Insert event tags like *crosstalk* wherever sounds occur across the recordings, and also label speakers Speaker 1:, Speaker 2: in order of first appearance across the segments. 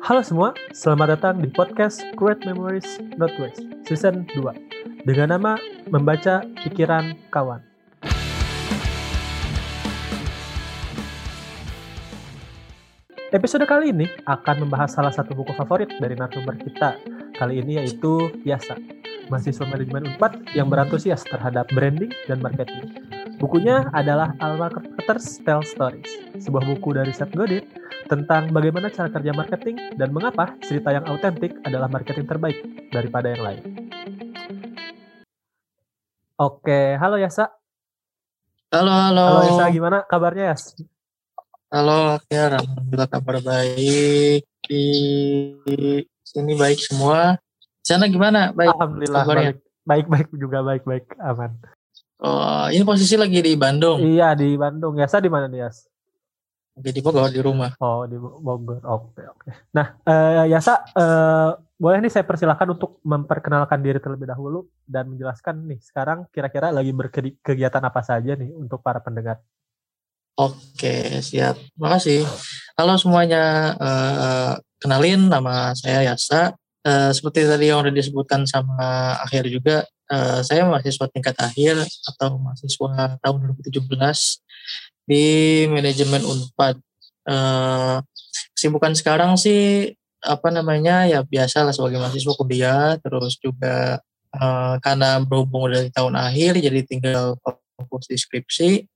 Speaker 1: Halo semua, selamat datang di podcast Create Memories Not Waste Season 2 dengan nama Membaca Pikiran Kawan. Episode kali ini akan membahas salah satu buku favorit dari narasumber kita kali ini yaitu Yasa, mahasiswa manajemen Unpad yang berantusias terhadap branding dan marketing. Bukunya adalah Alma Marketers Tell Stories, sebuah buku dari Seth Godin tentang bagaimana cara kerja marketing dan mengapa cerita yang autentik adalah marketing terbaik daripada yang lain. Oke, halo Yasa.
Speaker 2: Halo, halo.
Speaker 1: Halo Yasa, gimana kabarnya Yas?
Speaker 2: Halo, ya, alhamdulillah kabar baik. Di sini baik semua. Sana gimana? Baik.
Speaker 1: Alhamdulillah
Speaker 2: kabarnya?
Speaker 1: baik. Baik-baik juga baik-baik aman.
Speaker 2: Oh, ini posisi lagi di Bandung.
Speaker 1: Iya di Bandung. Yasa di mana nih Yas?
Speaker 2: Lagi di Bogor di rumah.
Speaker 1: Oh di Bogor. Oke oke. Nah eh, Yasa eh, boleh nih saya persilahkan untuk memperkenalkan diri terlebih dahulu dan menjelaskan nih sekarang kira-kira lagi berkegiatan apa saja nih untuk para pendengar.
Speaker 2: Oke, siap. Makasih. Halo semuanya. Uh, kenalin nama saya Yasa. Uh, seperti tadi yang udah disebutkan sama Akhir juga, uh, saya mahasiswa tingkat akhir atau mahasiswa tahun 2017 di manajemen Unpad. Uh, kesibukan sekarang sih apa namanya ya biasa lah sebagai mahasiswa kuliah, terus juga uh, karena berhubung udah di tahun akhir, jadi tinggal fokus di skripsi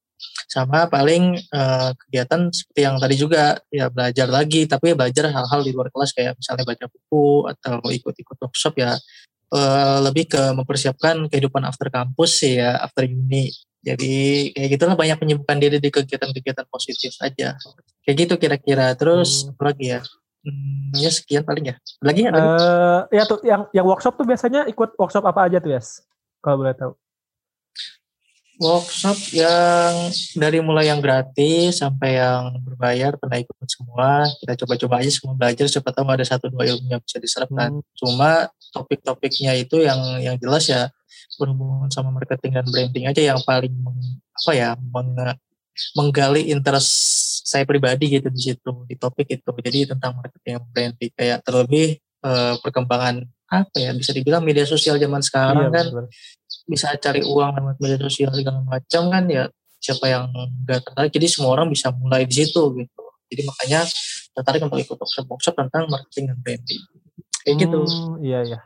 Speaker 2: sama paling uh, kegiatan seperti yang tadi juga ya belajar lagi tapi belajar hal-hal di luar kelas kayak misalnya baca buku atau ikut-ikut workshop ya uh, lebih ke mempersiapkan kehidupan after kampus sih ya after uni jadi kayak gitulah banyak menyibukkan diri di kegiatan-kegiatan positif aja kayak gitu kira-kira terus hmm. apa lagi ya Hmm, ya sekian paling ya. Lagi ya?
Speaker 1: Uh, ya tuh yang yang workshop tuh biasanya ikut workshop apa aja tuh ya? Kalau boleh tahu
Speaker 2: workshop yang dari mulai yang gratis sampai yang berbayar pernah ikut semua kita coba-coba aja semua belajar siapa tahu ada satu dua ilmu yang bisa diserapkan hmm. cuma topik-topiknya itu yang yang jelas ya berhubungan sama marketing dan branding aja yang paling meng, apa ya meng, menggali interest saya pribadi gitu di situ di topik itu. Jadi tentang marketing dan branding kayak terlebih eh, perkembangan apa ya bisa dibilang media sosial zaman sekarang iya, kan betul. bisa cari uang lewat media sosial segala macam kan ya siapa yang nggak tertarik jadi semua orang bisa mulai di situ gitu. Jadi makanya tertarik untuk ikut workshop workshop tentang marketing dan branding. Kayak gitu. hmm,
Speaker 1: gitu iya iya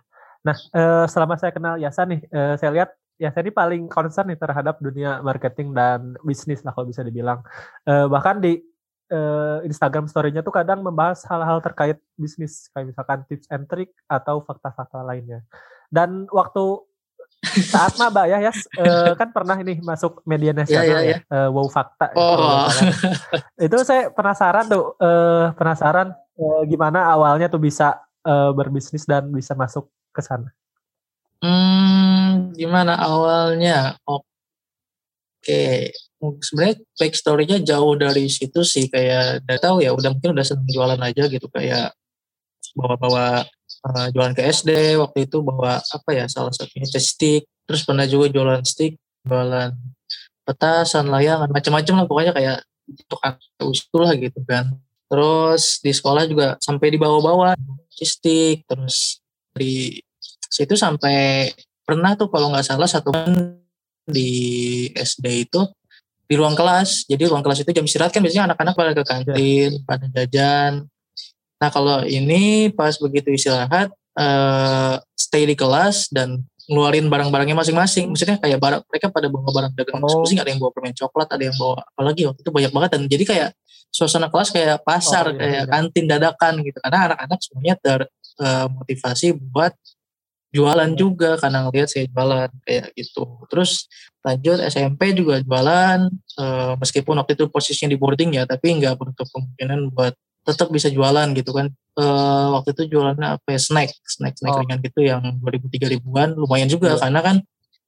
Speaker 1: nah eh, selama saya kenal Yasa nih eh, saya lihat Yasa ini paling concern nih terhadap dunia marketing dan bisnis lah kalau bisa dibilang eh, bahkan di uh, Instagram story-nya tuh kadang membahas hal-hal terkait bisnis kayak misalkan tips and trick atau fakta-fakta lainnya. Dan waktu saat maba ya ya uh, kan pernah ini masuk media nasional yeah, yeah, yeah. ya uh, wow fakta
Speaker 2: oh.
Speaker 1: itu saya penasaran tuh uh, penasaran uh, gimana awalnya tuh bisa uh, berbisnis dan bisa masuk ke sana
Speaker 2: hmm gimana awalnya oke okay. sebenarnya back story-nya jauh dari situ sih kayak udah tahu ya udah mungkin udah seneng jualan aja gitu kayak bawa-bawa uh, jualan ke SD waktu itu bawa apa ya salah satunya stick terus pernah juga jualan stick jualan petasan layangan macam-macam lah pokoknya kayak untuk itu lah gitu kan terus di sekolah juga sampai dibawa-bawa stick terus di situ sampai pernah tuh kalau nggak salah satu di SD itu di ruang kelas jadi ruang kelas itu jam istirahat kan biasanya anak-anak pada ke kantin ya. pada jajan Nah kalau ini pas begitu istirahat uh, stay di kelas dan ngeluarin barang-barangnya masing-masing. Maksudnya kayak barang mereka pada bawa barang dagangan oh. masing-masing. Ada yang bawa permen coklat, ada yang bawa apalagi waktu itu banyak banget dan jadi kayak suasana kelas kayak pasar, oh, iya, kayak iya. kantin dadakan gitu. Karena anak-anak semuanya termotivasi eh, uh, buat jualan juga karena ngeliat saya jualan kayak gitu. Terus lanjut SMP juga jualan uh, meskipun waktu itu posisinya di boarding ya, tapi nggak menutup kemungkinan buat tetap bisa jualan gitu kan uh, waktu itu jualannya apa ya snack snack snack oh. ringan gitu yang 2000 tiga ribuan lumayan juga yeah. karena kan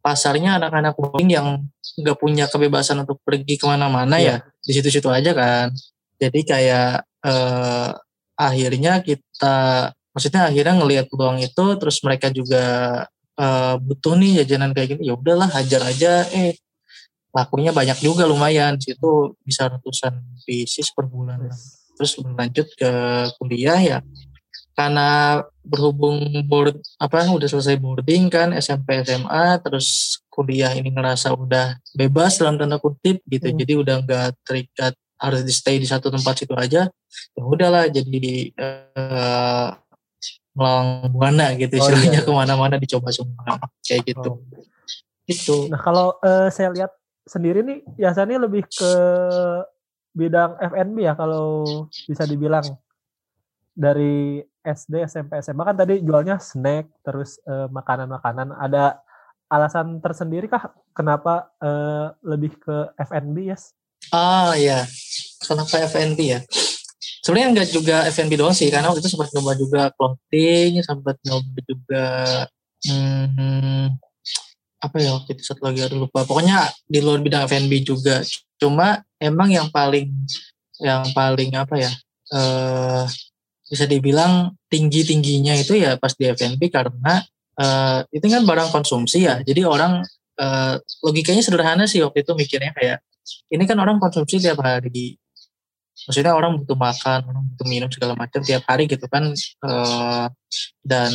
Speaker 2: pasarnya anak-anak boarding yang nggak punya kebebasan untuk pergi ke mana-mana yeah. ya di situ-situ aja kan jadi kayak uh, akhirnya kita maksudnya akhirnya ngelihat peluang itu terus mereka juga uh, butuh nih jajanan kayak gini ya udahlah hajar aja. Eh lakunya banyak juga lumayan. Situ bisa ratusan pieces per bulan. Terus berlanjut ke kuliah ya karena berhubung board apa udah selesai boarding kan SMP SMA terus kuliah ini ngerasa udah bebas dalam tanda kutip gitu. Hmm. jadi udah nggak terikat harus di stay di satu tempat situ aja. Ya udahlah jadi uh, melang buana gitu oh, istilahnya iya. ke mana-mana dicoba semua kayak gitu oh.
Speaker 1: itu nah kalau uh, saya lihat sendiri nih biasanya lebih ke bidang F&B ya kalau bisa dibilang dari SD SMP SMA kan tadi jualnya snack terus uh, makanan-makanan ada alasan tersendiri kah kenapa uh, lebih ke F&B yes?
Speaker 2: Ah ya kenapa F&B ya? Sebenarnya enggak juga F&B doang sih karena waktu itu sempat nyoba juga clothing, sempat nyoba juga hmm, apa ya waktu itu satu lagi aduh lupa. Pokoknya di luar bidang F&B juga. Cuma emang yang paling yang paling apa ya uh, bisa dibilang tinggi tingginya itu ya pas di F&B karena uh, itu kan barang konsumsi ya. Jadi orang uh, logikanya sederhana sih waktu itu mikirnya kayak ini kan orang konsumsi tiap hari maksudnya orang butuh makan orang butuh minum segala macam tiap hari gitu kan uh, dan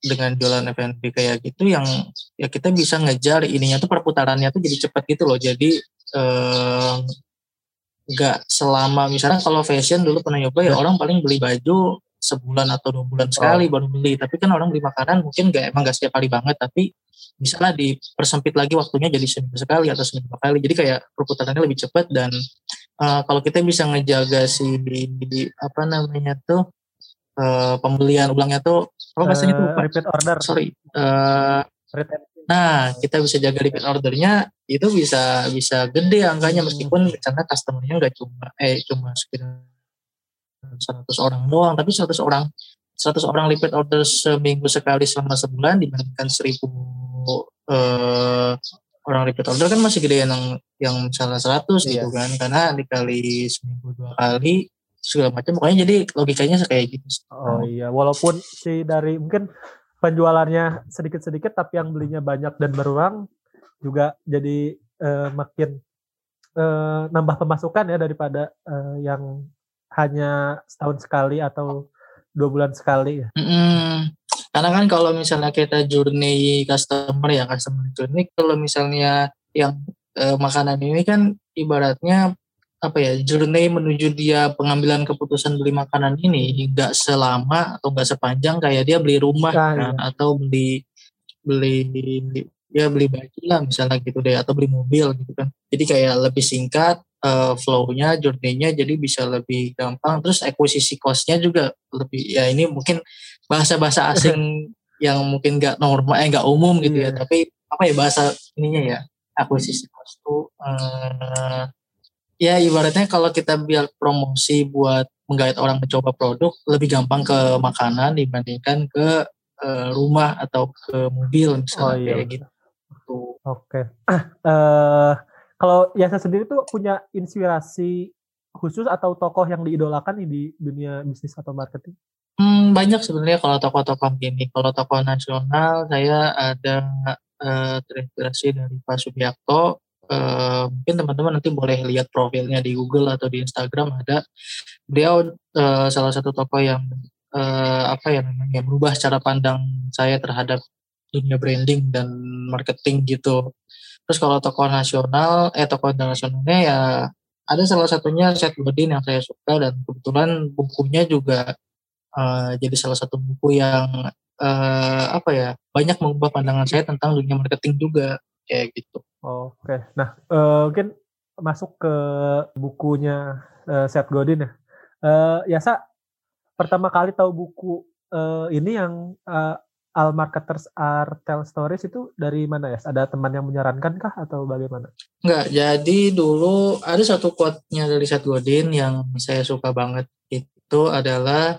Speaker 2: dengan jualan F&B kayak gitu yang ya kita bisa ngejar ininya tuh perputarannya tuh jadi cepat gitu loh. Jadi nggak uh, selama misalnya kalau fashion dulu pernah nyoba ya orang paling beli baju sebulan atau dua bulan sekali oh. baru beli. Tapi kan orang beli makanan mungkin nggak emang nggak setiap hari banget tapi misalnya dipersempit lagi waktunya jadi seminggu sekali atau seminggu kali. Jadi kayak perputarannya lebih cepat dan uh, kalau kita bisa ngejaga si di, di apa namanya tuh uh, pembelian ulangnya tuh apa bahasanya tuh
Speaker 1: uh, repeat order.
Speaker 2: Sorry uh, nah kita bisa jaga repeat ordernya itu bisa bisa gede angkanya. Meskipun karena customernya nggak cuma eh cuma sekitar 100 orang doang tapi 100 orang 100 orang repeat order seminggu sekali selama sebulan dibandingkan 1000 uh, orang repeat order kan masih gede yang yang misalnya 100 iya. gitu kan karena dikali seminggu dua kali segala macam pokoknya jadi logikanya kayak gitu
Speaker 1: oh iya walaupun si dari mungkin penjualannya sedikit-sedikit tapi yang belinya banyak dan berulang juga jadi uh, makin uh, nambah pemasukan ya daripada uh, yang hanya setahun sekali atau dua bulan sekali ya.
Speaker 2: Mm -hmm. Karena kan kalau misalnya kita journey customer ya customer journey kalau misalnya yang e, makanan ini kan ibaratnya apa ya journey menuju dia pengambilan keputusan beli makanan ini nggak selama atau nggak sepanjang kayak dia beli rumah nah, kan iya. atau beli beli ya beli baju lah misalnya gitu deh atau beli mobil gitu kan jadi kayak lebih singkat uh, flow-nya, journey-nya jadi bisa lebih gampang. Terus akuisisi cost-nya juga lebih ya ini mungkin bahasa-bahasa asing *laughs* yang mungkin nggak normal, eh nggak umum gitu yeah. ya. Iya. Tapi apa ya bahasa ininya ya akuisisi cost itu uh, ya ibaratnya kalau kita biar promosi buat menggait orang mencoba produk lebih gampang ke makanan dibandingkan ke uh, rumah atau ke mobil misalnya oh, iya. kayak gitu.
Speaker 1: Oke. Okay. Uh, kalau Yasa sendiri tuh punya inspirasi khusus atau tokoh yang diidolakan di dunia bisnis atau marketing?
Speaker 2: Hmm, banyak sebenarnya kalau tokoh-tokoh ini. Kalau tokoh nasional saya ada uh, terinspirasi dari Pak Subiakto. Uh, mungkin teman-teman nanti boleh lihat profilnya di Google atau di Instagram ada. Beliau uh, salah satu tokoh yang uh, apa ya namanya berubah cara pandang saya terhadap dunia branding dan marketing gitu. Terus kalau tokoh nasional, eh tokoh internasionalnya ya ada salah satunya Seth Godin yang saya suka dan kebetulan bukunya juga uh, jadi salah satu buku yang uh, apa ya banyak mengubah pandangan saya tentang dunia marketing juga kayak gitu.
Speaker 1: Oke, nah uh, mungkin masuk ke bukunya uh, Seth Godin ya. Uh, ya sa pertama kali tahu buku uh, ini yang uh, All Marketers Are Tell Stories itu dari mana ya? Ada teman yang menyarankan kah atau bagaimana?
Speaker 2: Enggak, jadi dulu ada satu quote-nya dari Seth Godin yang saya suka banget. Itu adalah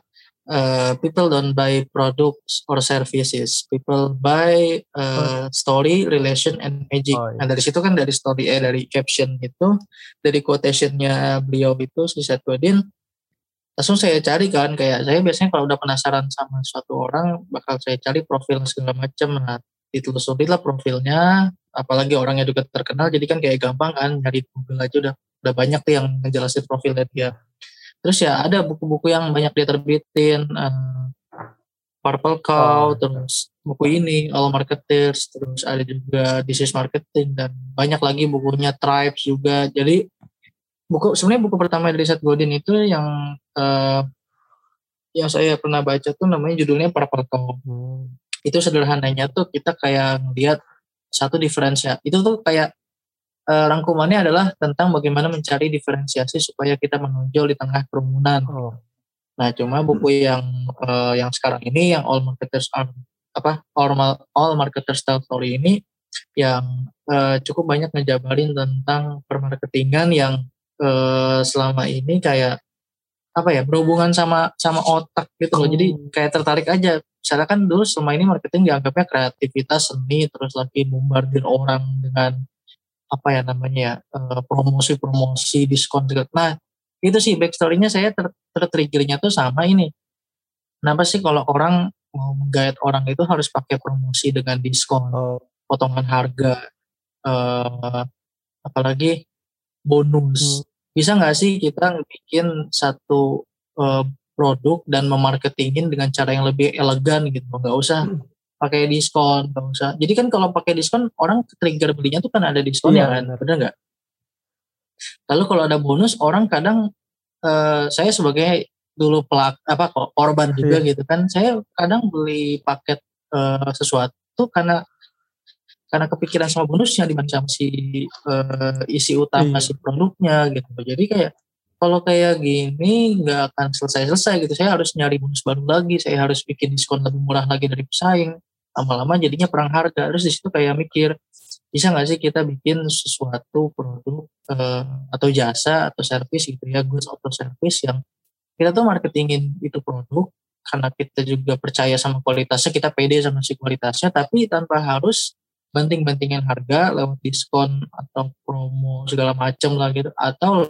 Speaker 2: uh, people don't buy products or services. People buy uh, story, relation, and magic. Oh, iya. Nah dari situ kan dari story, eh dari caption itu, dari quotation-nya beliau itu, si Seth Godin, langsung saya cari kan kayak saya biasanya kalau udah penasaran sama suatu orang bakal saya cari profil segala macam nah ditelusuri lah profilnya apalagi orangnya juga terkenal jadi kan kayak gampang kan nyari Google aja udah udah banyak tuh yang ngejelasin profilnya dia terus ya ada buku-buku yang banyak dia terbitin uh, Purple Cow, oh. terus buku ini All Marketers, terus ada juga This is Marketing dan banyak lagi bukunya Tribes juga. Jadi buku sebenarnya buku pertama dari Seth Godin itu yang uh, yang saya pernah baca tuh namanya judulnya Purple Cow. Hmm. Itu sederhananya tuh kita kayak lihat satu diferensiasi. Itu tuh kayak uh, rangkumannya adalah tentang bagaimana mencari diferensiasi supaya kita menonjol di tengah kerumunan. Oh Nah, cuma buku yang uh, yang sekarang ini yang All Marketers are apa All, All Marketers Tell Story ini yang uh, cukup banyak ngejabarin tentang permarketingan yang uh, selama ini kayak apa ya berhubungan sama sama otak gitu loh. Jadi hmm. kayak tertarik aja. Misalnya kan dulu selama ini marketing dianggapnya kreativitas seni terus lagi bombardir orang dengan apa ya namanya promosi-promosi diskon Nah, itu sih backstorynya saya ter, tertriggernya tuh sama ini kenapa sih kalau orang mau menggait orang itu harus pakai promosi dengan diskon oh. potongan harga uh, apalagi bonus hmm. bisa nggak sih kita bikin satu uh, produk dan memarketingin dengan cara yang lebih elegan gitu nggak usah hmm. Pakai diskon usah jadi kan kalau pakai diskon orang trigger belinya tuh kan ada diskon iya, kan? benar. Nggak? Lalu kalau ada bonus orang kadang uh, saya sebagai dulu pelak apa korban juga yeah. gitu kan saya kadang beli paket uh, sesuatu karena karena kepikiran sama bonusnya dibanding sama si uh, isi utama yeah. si produknya gitu. Jadi kayak kalau kayak gini nggak akan selesai-selesai gitu. Saya harus nyari bonus baru lagi saya harus bikin diskon lebih murah lagi dari pesaing lama-lama jadinya perang harga. Terus di situ kayak mikir bisa nggak sih kita bikin sesuatu produk uh, atau jasa atau service gitu ya goods atau service yang kita tuh marketingin itu produk karena kita juga percaya sama kualitasnya kita pede sama si kualitasnya tapi tanpa harus banting-bantingin harga lewat diskon atau promo segala macam lah gitu atau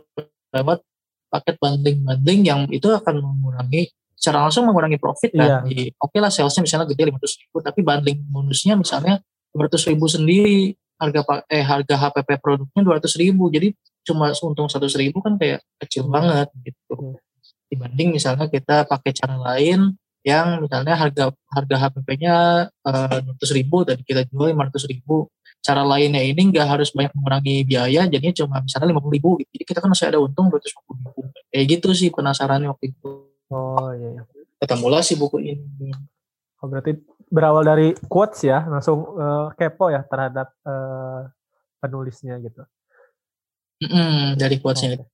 Speaker 2: lewat paket banding-banding yang itu akan mengurangi secara langsung mengurangi profit kan. Iya. Oke okay lah salesnya misalnya gede 500 ribu tapi banding bonusnya misalnya 500 ribu sendiri harga eh harga HPP produknya dua ratus ribu jadi cuma untung seratus ribu kan kayak kecil hmm. banget gitu hmm. dibanding misalnya kita pakai cara lain yang misalnya harga harga HPP-nya eh, dua ratus ribu dan kita jual lima ratus ribu cara lainnya ini nggak harus banyak mengurangi biaya jadinya cuma misalnya lima puluh ribu jadi kita kan masih ada untung dua ratus ribu kayak gitu sih penasarannya waktu itu
Speaker 1: oh iya, iya.
Speaker 2: ketemulah si buku ini
Speaker 1: oh, berarti berawal dari quotes ya, langsung uh, kepo ya terhadap uh, penulisnya gitu.
Speaker 2: Mm, dari quotesnya
Speaker 1: itu.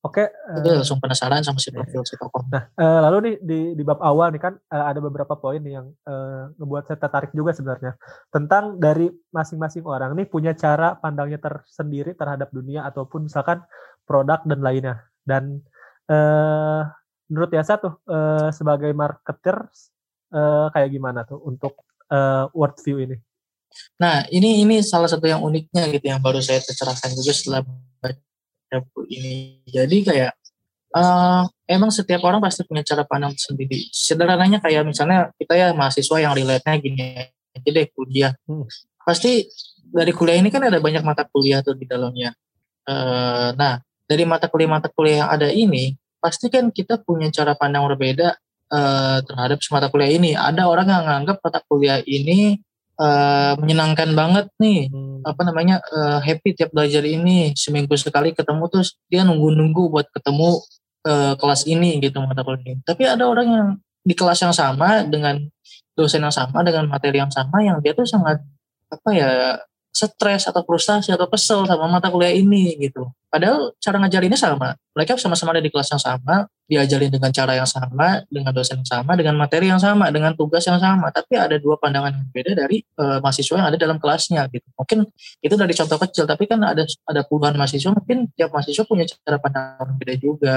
Speaker 1: Oke.
Speaker 2: Okay, uh, langsung penasaran sama si profil si tokoh.
Speaker 1: Nah, uh, lalu nih di, di bab awal nih kan uh, ada beberapa poin nih yang uh, ngebuat saya tertarik juga sebenarnya tentang dari masing-masing orang nih punya cara pandangnya tersendiri terhadap dunia ataupun misalkan produk dan lainnya. Dan uh, menurut Yasa tuh uh, sebagai marketer uh, kayak gimana tuh untuk uh, world view ini?
Speaker 2: Nah, ini ini salah satu yang uniknya gitu yang baru saya tercerahkan juga setelah baca buku ini. Jadi kayak uh, emang setiap orang pasti punya cara pandang sendiri. Sederhananya kayak misalnya kita ya mahasiswa yang relate-nya gini aja deh kuliah. Hmm. Pasti dari kuliah ini kan ada banyak mata kuliah tuh di dalamnya. Uh, nah, dari mata kuliah-mata kuliah yang ada ini, pasti kan kita punya cara pandang berbeda uh, terhadap mata kuliah ini. Ada orang yang menganggap mata kuliah ini uh, menyenangkan banget nih, hmm. apa namanya uh, happy tiap belajar ini seminggu sekali ketemu terus dia nunggu-nunggu buat ketemu uh, kelas ini gitu mata kuliah ini. Tapi ada orang yang di kelas yang sama dengan dosen yang sama dengan materi yang sama yang dia tuh sangat apa ya stres atau frustasi atau kesel sama mata kuliah ini gitu. Padahal cara ngajarinnya sama. Mereka sama-sama ada di kelas yang sama, diajarin dengan cara yang sama, dengan dosen yang sama, dengan materi yang sama, dengan tugas yang sama. Tapi ada dua pandangan yang berbeda dari uh, mahasiswa yang ada dalam kelasnya gitu. Mungkin itu dari contoh kecil, tapi kan ada ada puluhan mahasiswa, mungkin tiap mahasiswa punya cara pandang yang berbeda juga.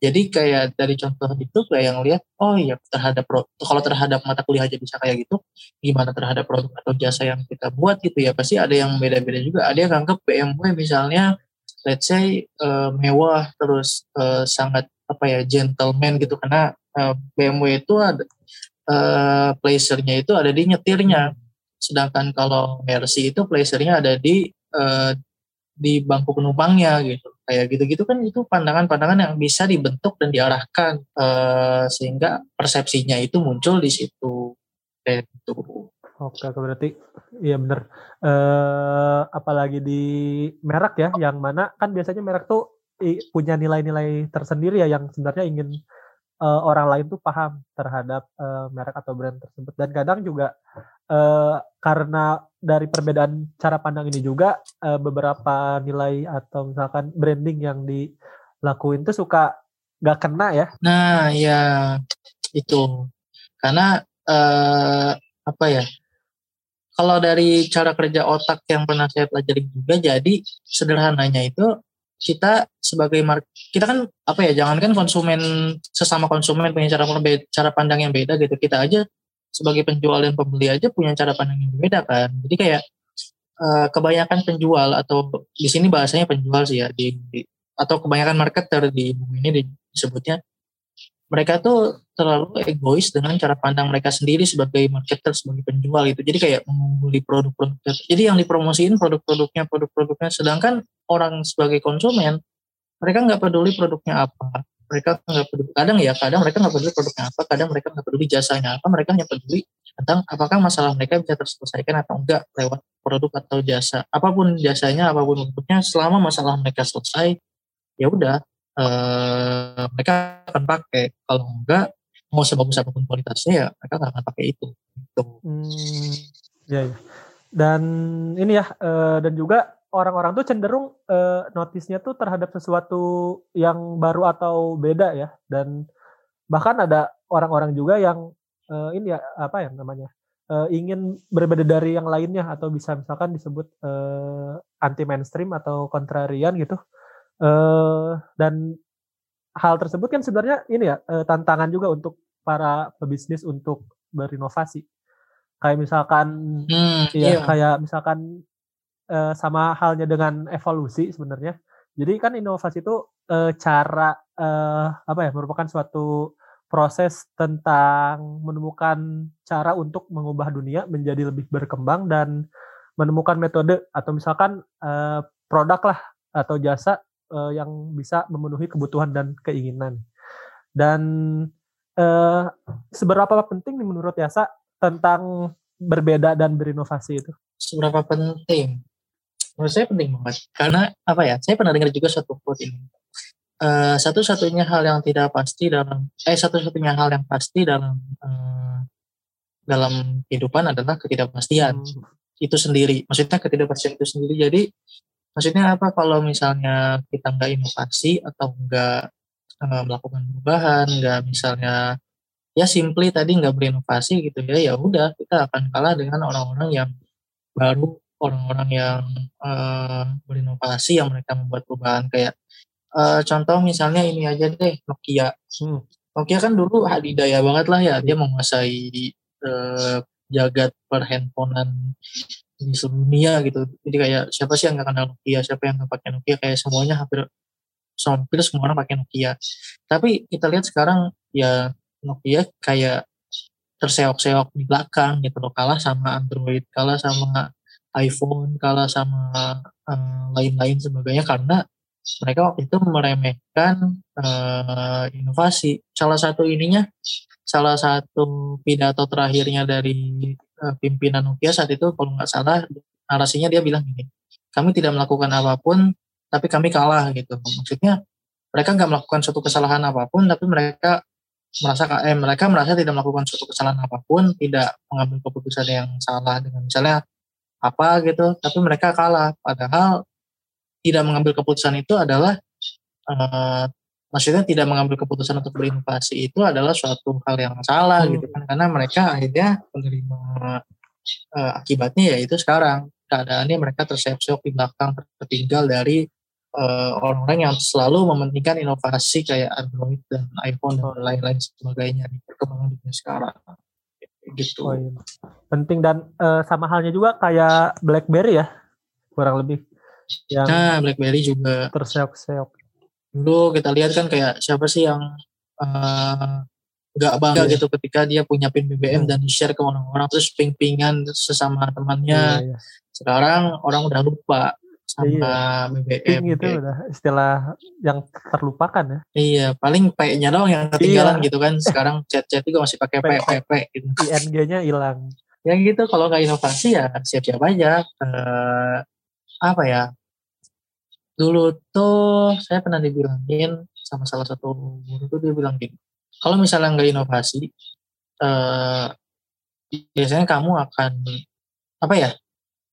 Speaker 2: Jadi kayak dari contoh itu kayak yang lihat, oh iya terhadap kalau terhadap mata kuliah aja bisa kayak gitu, gimana terhadap produk atau jasa yang kita buat gitu ya pasti ada yang beda-beda juga. Ada yang anggap BMW misalnya, let's say uh, mewah terus uh, sangat apa ya gentleman gitu karena uh, BMW itu ada uh, pleasure-nya itu ada di nyetirnya, sedangkan kalau Mercy itu pleasure-nya ada di uh, di bangku penumpangnya gitu kayak gitu-gitu kan itu pandangan-pandangan yang bisa dibentuk dan diarahkan uh, sehingga persepsinya itu muncul di situ kayak gitu.
Speaker 1: Oke, berarti iya bener. Uh, apalagi di merek ya, yang mana kan biasanya merek tuh punya nilai-nilai tersendiri ya yang sebenarnya ingin uh, orang lain tuh paham terhadap uh, merek atau brand tersebut. Dan kadang juga uh, karena dari perbedaan cara pandang ini juga uh, beberapa nilai atau misalkan branding yang dilakuin tuh suka gak kena ya.
Speaker 2: Nah ya itu. Karena uh, apa ya kalau dari cara kerja otak yang pernah saya pelajari juga jadi sederhananya itu kita sebagai mark kita kan apa ya jangankan konsumen sesama konsumen punya cara cara pandang yang beda gitu. Kita aja sebagai penjual dan pembeli aja punya cara pandang yang berbeda kan. Jadi kayak uh, kebanyakan penjual atau di sini bahasanya penjual sih ya di, di atau kebanyakan marketer di ini disebutnya. Mereka tuh terlalu egois dengan cara pandang mereka sendiri sebagai marketer sebagai penjual itu jadi kayak membeli produk-produk jadi yang dipromosiin produk-produknya produk-produknya. Sedangkan orang sebagai konsumen mereka nggak peduli produknya apa mereka nggak peduli kadang ya kadang mereka nggak peduli produknya apa kadang mereka nggak peduli jasanya apa mereka hanya peduli tentang apakah masalah mereka bisa terselesaikan atau enggak lewat produk atau jasa apa pun jasanya apa pun produknya selama masalah mereka selesai ya udah uh, mereka akan pakai kalau enggak mau sebagus apa pun kualitasnya ya mereka nggak akan pakai itu gitu.
Speaker 1: Hmm, ya, ya. Dan ini ya uh, dan juga orang-orang tuh cenderung uh, notisnya tuh terhadap sesuatu yang baru atau beda ya dan bahkan ada orang-orang juga yang uh, ini ya apa ya namanya uh, ingin berbeda dari yang lainnya atau bisa misalkan disebut uh, anti mainstream atau kontrarian gitu Uh, dan hal tersebut kan sebenarnya ini ya uh, tantangan juga untuk para pebisnis untuk berinovasi. Kayak misalkan hmm, ya iya. kayak misalkan uh, sama halnya dengan evolusi sebenarnya. Jadi kan inovasi itu uh, cara uh, apa ya merupakan suatu proses tentang menemukan cara untuk mengubah dunia menjadi lebih berkembang dan menemukan metode atau misalkan uh, produk lah atau jasa uh, yang bisa memenuhi kebutuhan dan keinginan. Dan uh, seberapa penting nih menurut Yasa tentang berbeda dan berinovasi itu?
Speaker 2: Seberapa penting? Menurut saya penting banget. Karena apa ya? Saya pernah dengar juga satu quote ini. Uh, satu-satunya hal yang tidak pasti dalam eh satu-satunya hal yang pasti dalam uh, dalam kehidupan adalah ketidakpastian hmm. itu sendiri. Maksudnya ketidakpastian itu sendiri. Jadi maksudnya apa kalau misalnya kita nggak inovasi atau nggak uh, melakukan perubahan nggak misalnya ya simply tadi nggak berinovasi gitu ya ya udah kita akan kalah dengan orang-orang yang baru orang-orang yang uh, berinovasi. yang mereka membuat perubahan. Kayak uh, contoh misalnya ini aja deh Nokia. Hmm. Nokia kan dulu hadidaya banget lah ya dia menguasai uh, jagat perhandphonean di seluruh dunia gitu. Jadi kayak siapa sih yang nggak kenal Nokia? Siapa yang nggak pakai Nokia? Kayak semuanya hampir hampir semua orang pakai Nokia. Tapi kita lihat sekarang ya Nokia kayak terseok-seok di belakang gitu loh. Kalah sama Android kalah sama iPhone kalah sama uh, lain-lain sebagainya karena mereka waktu itu meremehkan uh, inovasi salah satu ininya salah satu pidato terakhirnya dari uh, pimpinan Nokia saat itu kalau nggak salah narasinya dia bilang gini, kami tidak melakukan apa pun tapi kami kalah gitu. Maksudnya mereka nggak melakukan suatu kesalahan apa pun tapi mereka merasa eh mereka merasa tidak melakukan suatu kesalahan apa pun, tidak mengambil keputusan yang salah dengan misalnya apa gitu, tapi mereka kalah. Padahal tidak mengambil keputusan itu adalah uh, maksudnya tidak mengambil keputusan untuk berinovasi itu adalah suatu hal yang salah hmm. gitu kan karena mereka akhirnya menerima uh, akibatnya ya itu sekarang keadaannya mereka terseok di belakang tertinggal dari uh, orang-orang yang selalu mementingkan inovasi kayak Android dan iPhone dan lain-lain sebagainya di perkembangan dunia sekarang gitu. Oh, iya.
Speaker 1: Penting dan uh, sama halnya juga kayak BlackBerry ya kurang lebih
Speaker 2: yang nah BlackBerry juga
Speaker 1: terseok-seok
Speaker 2: dulu kita lihat kan kayak siapa sih yang uh, bangga yeah. gitu ketika dia punya pin BBM hmm. dan share ke orang-orang terus ping-pingan sesama temannya. Yeah, yeah. Sekarang orang udah lupa sama iya. BBM
Speaker 1: gitu ya. udah istilah yang terlupakan ya
Speaker 2: iya paling P-nya doang yang ketinggalan iya. gitu kan sekarang chat-chat juga masih pakai P P P gitu
Speaker 1: ING-nya hilang
Speaker 2: ya gitu kalau nggak inovasi ya siap-siap aja uh, apa ya dulu tuh saya pernah dibilangin sama salah satu guru tuh dia bilang gini kalau misalnya nggak inovasi uh, biasanya kamu akan apa ya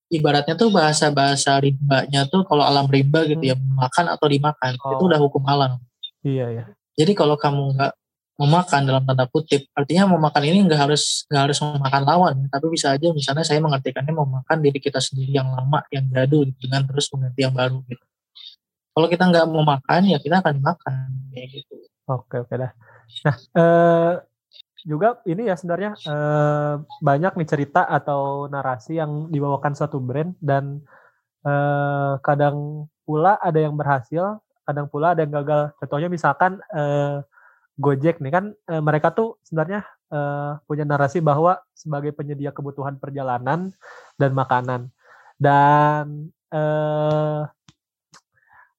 Speaker 2: ibaratnya tuh bahasa-bahasa rimbanya tuh kalau alam rimba gitu ya hmm. makan atau dimakan oh. itu udah hukum alam.
Speaker 1: Iya ya.
Speaker 2: Jadi kalau kamu nggak memakan dalam tanda kutip, artinya memakan ini nggak harus nggak harus memakan lawan, tapi bisa aja misalnya saya mengartikannya memakan diri kita sendiri yang lama, yang jadul gitu, dengan terus mengganti yang baru gitu. Kalau kita nggak mau makan ya kita akan makan kayak gitu.
Speaker 1: Oke oke dah. Nah eh, juga ini ya sebenarnya eh, banyak nih cerita atau narasi yang dibawakan suatu brand dan eh, kadang pula ada yang berhasil, kadang pula ada yang gagal. Contohnya misalkan eh, Gojek nih kan eh, mereka tuh sebenarnya eh, punya narasi bahwa sebagai penyedia kebutuhan perjalanan dan makanan dan eh,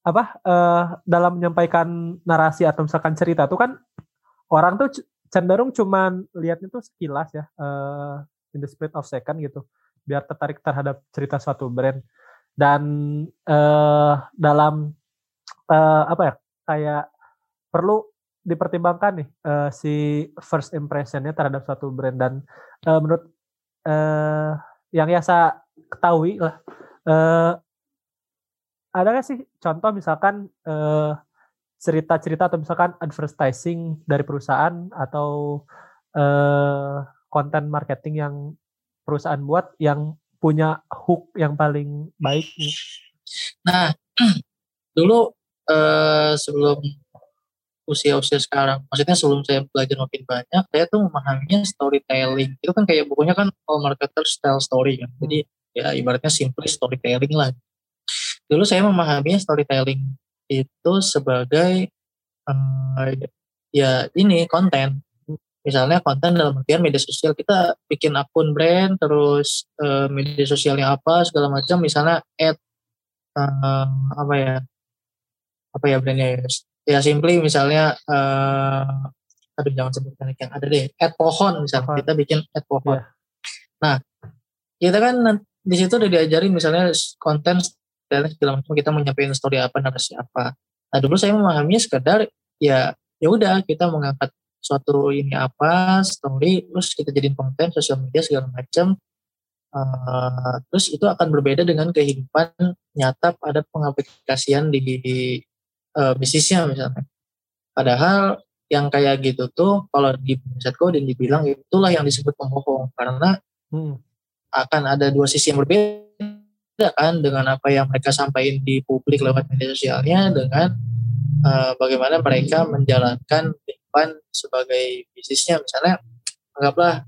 Speaker 1: apa eh, dalam menyampaikan narasi atau misalkan cerita tuh kan orang tuh cenderung cuman lihatnya tuh sekilas ya uh, in the split of second gitu biar tertarik terhadap cerita suatu brand. Dan uh, dalam uh, apa ya kayak perlu dipertimbangkan nih uh, si first impressionnya terhadap suatu brand. Dan uh, menurut uh, yang ya saya ketahui lah uh, ada nggak sih contoh misalkan uh, cerita-cerita atau misalkan advertising dari perusahaan atau uh, konten marketing yang perusahaan buat yang punya hook yang paling baik nih?
Speaker 2: Nah, *clears throat* dulu uh, sebelum usia-usia sekarang, maksudnya sebelum saya belajar makin banyak, saya tuh memahaminya storytelling. Itu kan kayak bukunya kan all marketer style story kan. Jadi ya ibaratnya simple storytelling lah. Dulu saya memahaminya storytelling itu sebagai uh, ya ini konten. Misalnya konten dalam artian media sosial kita bikin akun brand terus uh, media sosialnya apa segala macam misalnya add uh, apa ya apa ya brandnya ya, ya simply misalnya uh, aduh jangan sebutkan yang ada deh add pohon misalnya. Kita bikin add pohon. Yeah. nah kita kan di situ udah diajarin misalnya konten dan segala macam kita menyampaikan story apa narasi apa. Nah dulu saya memahaminya sekedar ya ya udah kita mengangkat suatu ini apa story terus kita jadiin konten sosial media segala macam. Uh, terus itu akan berbeda dengan kehidupan nyata pada pengaplikasian di, di uh, bisnisnya misalnya. Padahal yang kayak gitu tuh kalau di mindset coding dibilang itulah yang disebut pembohong. Karena hmm. akan ada dua sisi yang berbeda. beda kan dengan apa yang mereka sampaikan di publik lewat media sosialnya dengan uh, bagaimana mereka menjalankan kehidupan sebagai bisnisnya. Misalnya anggaplah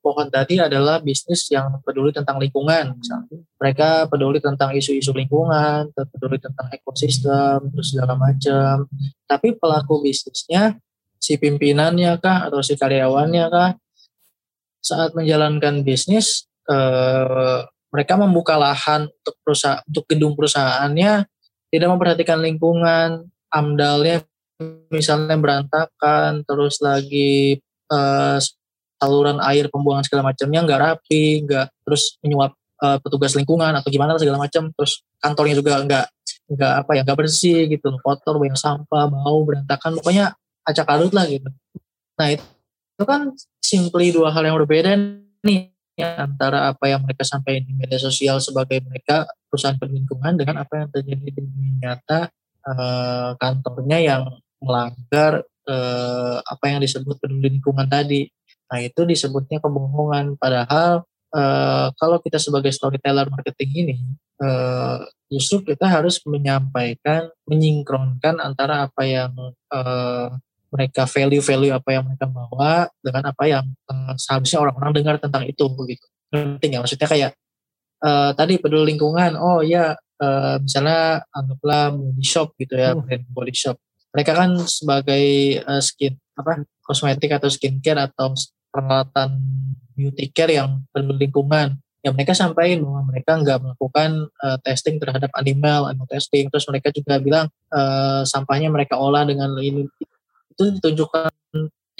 Speaker 2: pohon tadi adalah bisnis yang peduli tentang lingkungan. Misalnya mereka peduli tentang isu-isu lingkungan peduli tentang ekosistem terus segala macam. Tapi pelaku bisnisnya si pimpinannya kah atau si karyawannya kah saat menjalankan bisnis eh, mereka membuka lahan untuk perusahaan untuk gedung perusahaannya tidak memperhatikan lingkungan amdalnya misalnya berantakan terus lagi uh, saluran air pembuangan segala macamnya nggak rapi nggak terus menyuap uh, petugas lingkungan atau gimana segala macam terus kantornya juga nggak nggak apa ya nggak bersih gitu kotor banyak sampah bau berantakan pokoknya acak adut lah gitu. Nah itu, itu kan simply dua hal yang berbeda nih antara apa yang mereka sampaikan di media sosial sebagai mereka perusahaan perlingkungan dengan apa yang terjadi di nyata eh, kantornya yang melanggar eh, apa yang disebut peduli lingkungan tadi. Nah itu disebutnya kebohongan. Padahal eh, kalau kita sebagai storyteller marketing ini eh, justru kita harus menyampaikan, menyinkronkan antara apa yang mereka value-value apa yang mereka bawa dengan apa yang uh, seharusnya orang-orang dengar tentang itu begitu. Penting ya maksudnya kayak uh, tadi peduli lingkungan. Oh ya uh, misalnya anggaplah body shop gitu ya, hmm. brand body shop. Mereka kan sebagai uh, skin apa kosmetik atau skincare atau peralatan beauty care yang peduli lingkungan. ya mereka sampaikan bahwa mereka nggak melakukan uh, testing terhadap animal, animal testing. Terus mereka juga bilang uh, sampahnya mereka olah dengan itu ditunjukkan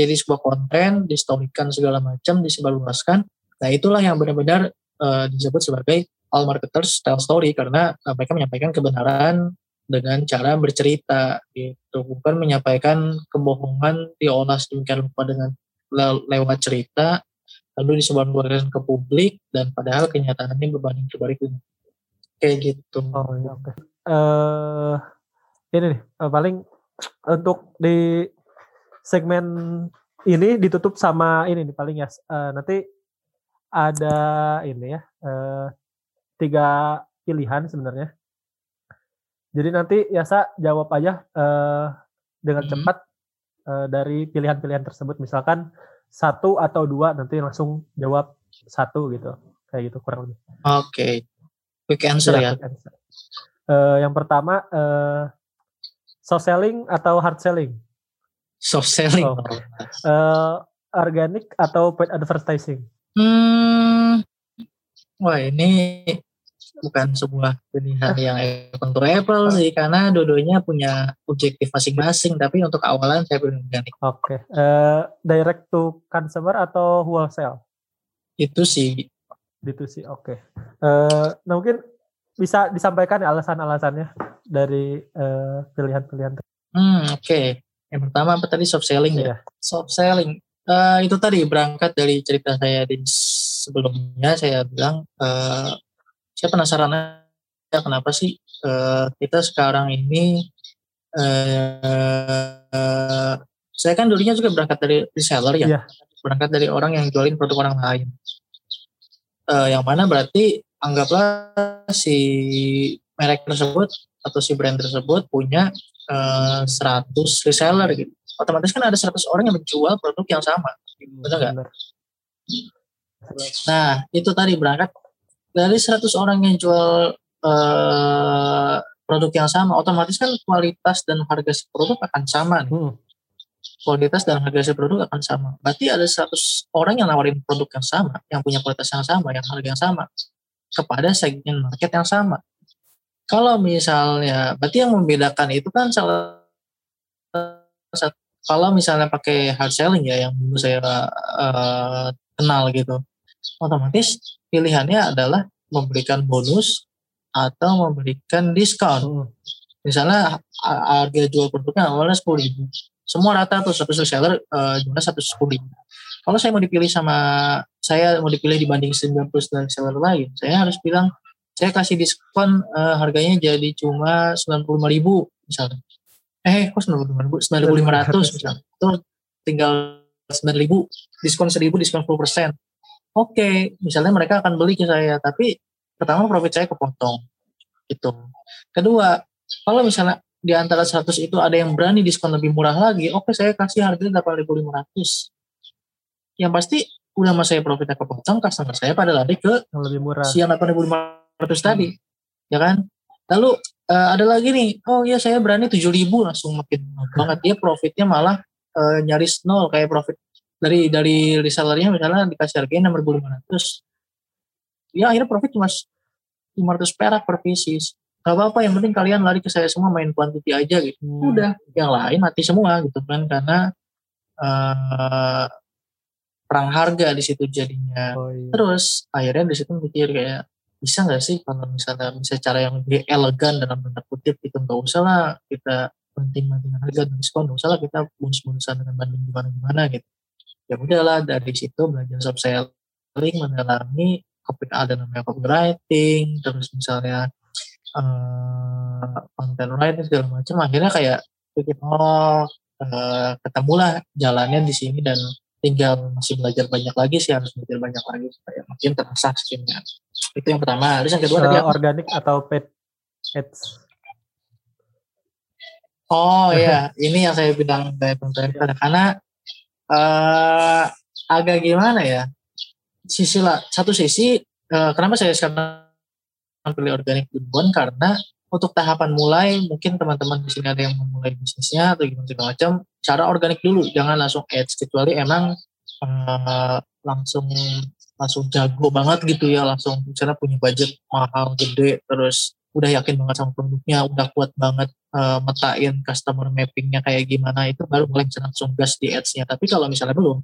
Speaker 2: jadi sebuah konten, distorikan segala macam, disebarluaskan. Nah itulah yang benar-benar uh, disebut sebagai all marketers tell story karena uh, mereka menyampaikan kebenaran dengan cara bercerita gitu bukan menyampaikan kebohongan diolah sedemikian rupa dengan le lewat cerita lalu disebarluaskan ke publik dan padahal kenyataannya berbanding terbalik kayak gitu
Speaker 1: oh oke okay. uh, ini nih uh, paling untuk di segmen ini ditutup sama ini nih paling ya uh, nanti ada ini ya uh, tiga pilihan sebenarnya jadi nanti Yasa jawab aja uh, dengan hmm. cepat uh, dari pilihan-pilihan tersebut. Misalkan satu atau dua nanti langsung jawab satu gitu. Kayak gitu kurang lebih.
Speaker 2: Oke. Okay. Quick answer ya. ya. Quick answer.
Speaker 1: Uh, yang pertama uh, soft selling atau hard selling?
Speaker 2: Soft selling. Oh.
Speaker 1: Uh, organic atau paid advertising?
Speaker 2: Hmm. Wah ini bukan sebuah pilihan yang apple to apple sih karena dua-duanya punya objektif masing-masing tapi untuk awalan saya pilih organik.
Speaker 1: Oke, okay. uh, eh, direct to consumer atau wholesale?
Speaker 2: Itu sih.
Speaker 1: Itu sih, oke. Okay. Uh, nah mungkin bisa disampaikan ya alasan-alasannya dari uh, pilihan-pilihan.
Speaker 2: Hmm, oke. Okay. Yang pertama apa tadi soft selling ya? Iya. Soft selling. Uh, itu tadi berangkat dari cerita saya di sebelumnya saya bilang uh, saya penasaran ya kenapa sih uh, kita sekarang ini uh, saya kan dulunya juga berangkat dari reseller ya, yeah. berangkat dari orang yang jualin produk orang lain. Uh, yang mana berarti anggaplah si merek tersebut atau si brand tersebut punya uh, 100 reseller gitu. Otomatis kan ada 100 orang yang menjual produk yang sama. Benar nggak? Nah, itu tadi berangkat dari 100 orang yang jual uh, produk yang sama, otomatis kan kualitas dan harga si produk akan sama nih. Hmm. Kualitas dan harga si produk akan sama. Berarti ada 100 orang yang nawarin produk yang sama, yang punya kualitas yang sama, yang harga yang sama kepada segmen market yang sama. Kalau misalnya, berarti yang membedakan itu kan salah satu kalau misalnya pakai hard selling ya yang dulu saya uh, kenal gitu otomatis pilihannya adalah memberikan bonus atau memberikan diskon. Hmm. Misalnya harga jual produknya awalnya sepuluh ribu, semua rata tuh satu seller uh, jualnya satu sepuluh ribu. Kalau saya mau dipilih sama saya mau dipilih dibanding 99 seller lain, saya harus bilang saya kasih diskon uh, harganya jadi cuma sembilan puluh lima ribu misalnya. Eh kok sembilan puluh lima ribu, sembilan ribu lima ratus misalnya. Itu tinggal sembilan ribu, diskon seribu, diskon sepuluh persen oke okay, misalnya mereka akan beli ke saya tapi pertama profit saya kepotong itu kedua kalau misalnya di antara 100 itu ada yang berani diskon lebih murah lagi oke okay, saya kasih harga 8.500 yang pasti udah mas saya profitnya kepotong customer saya pada lari ke
Speaker 1: yang lebih murah
Speaker 2: si yang 8.500 hmm. Tadi ya kan? Lalu uh, ada lagi nih oh ya saya berani 7.000 langsung makin banget. Dia profitnya malah uh, nyaris nol kayak profit dari dari resellernya misalnya dikasih harganya enam ribu lima ratus. Ya akhirnya profit cuma lima ratus perak per pieces. Gak apa-apa yang penting kalian lari ke saya semua main quantity aja gitu. Hmm. udah. Yang lain mati semua gitu kan karena uh, perang harga di situ jadinya. Oh, iya. terus akhirnya di situ mikir kayak bisa nggak sih kalau misalnya bisa cara yang lebih elegan dalam tanda kutip itu nggak usah lah kita penting-pentingan harga dan diskon nggak usah lah kita bonus-bonusan dengan banding gimana gimana gitu. Ya udahlah dari situ belajar soft selling mendalami copy ada namanya copywriting terus misalnya uh, content writing segala macam akhirnya kayak bikin oh uh, ketemulah jalannya di sini dan tinggal masih belajar banyak lagi sih harus belajar banyak lagi supaya makin terasa skillnya. Itu yang pertama. Terus yang kedua uh, tadi
Speaker 1: organik atau paid ads
Speaker 2: oh iya. *laughs* Ini yang saya bilang kayak karena uh, agak gimana ya sisi lah satu sisi uh, kenapa saya sekarang pilih organik duluan karena untuk tahapan mulai mungkin teman-teman di sini ada yang memulai bisnisnya atau gimana segala macam cara organik dulu. Jangan langsung ads kecuali emang uh, langsung langsung jago banget gitu ya langsung misalnya punya budget mahal gede terus udah yakin banget sama produknya udah kuat banget uh, metain customer mappingnya kayak gimana itu baru mulai bisa langsung gas di ads-nya. Tapi kalau misalnya belum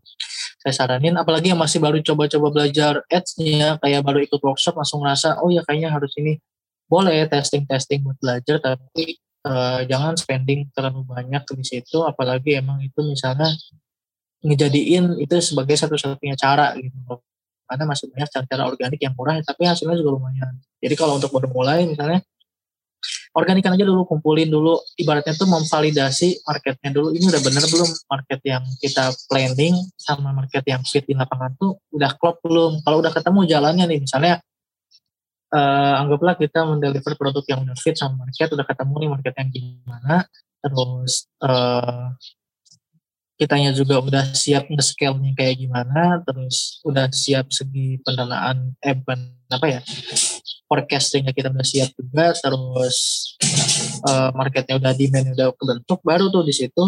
Speaker 2: saya saranin apalagi yang masih baru coba-coba belajar ads-nya kayak baru ikut workshop langsung ngerasa oh ya kayaknya harus ini boleh testing-testing buat belajar tapi uh, jangan spending terlalu banyak di situ apalagi emang itu misalnya ngejadiin itu sebagai satu-satunya cara gitu karena masih banyak cara-cara organik yang murah tapi hasilnya juga lumayan. Jadi kalau untuk baru mulai misalnya organikan aja dulu kumpulin dulu. Ibaratnya tuh memvalidasi marketnya dulu. Ini udah bener belum market yang kita planning sama market yang fit di lapangan tuh? Udah klop belum? Kalau udah ketemu jalannya nih misalnya uh, anggaplah kita mendeliver produk yang udah fit sama market udah ketemu nih market yang gimana terus uh, kitanya juga udah siap nge-scale-nya kayak gimana, terus udah siap segi pendanaan, eh bukan apa ya, forecastingnya kita udah siap juga, terus uh, marketnya udah demand udah kebentuk, baru tuh di situ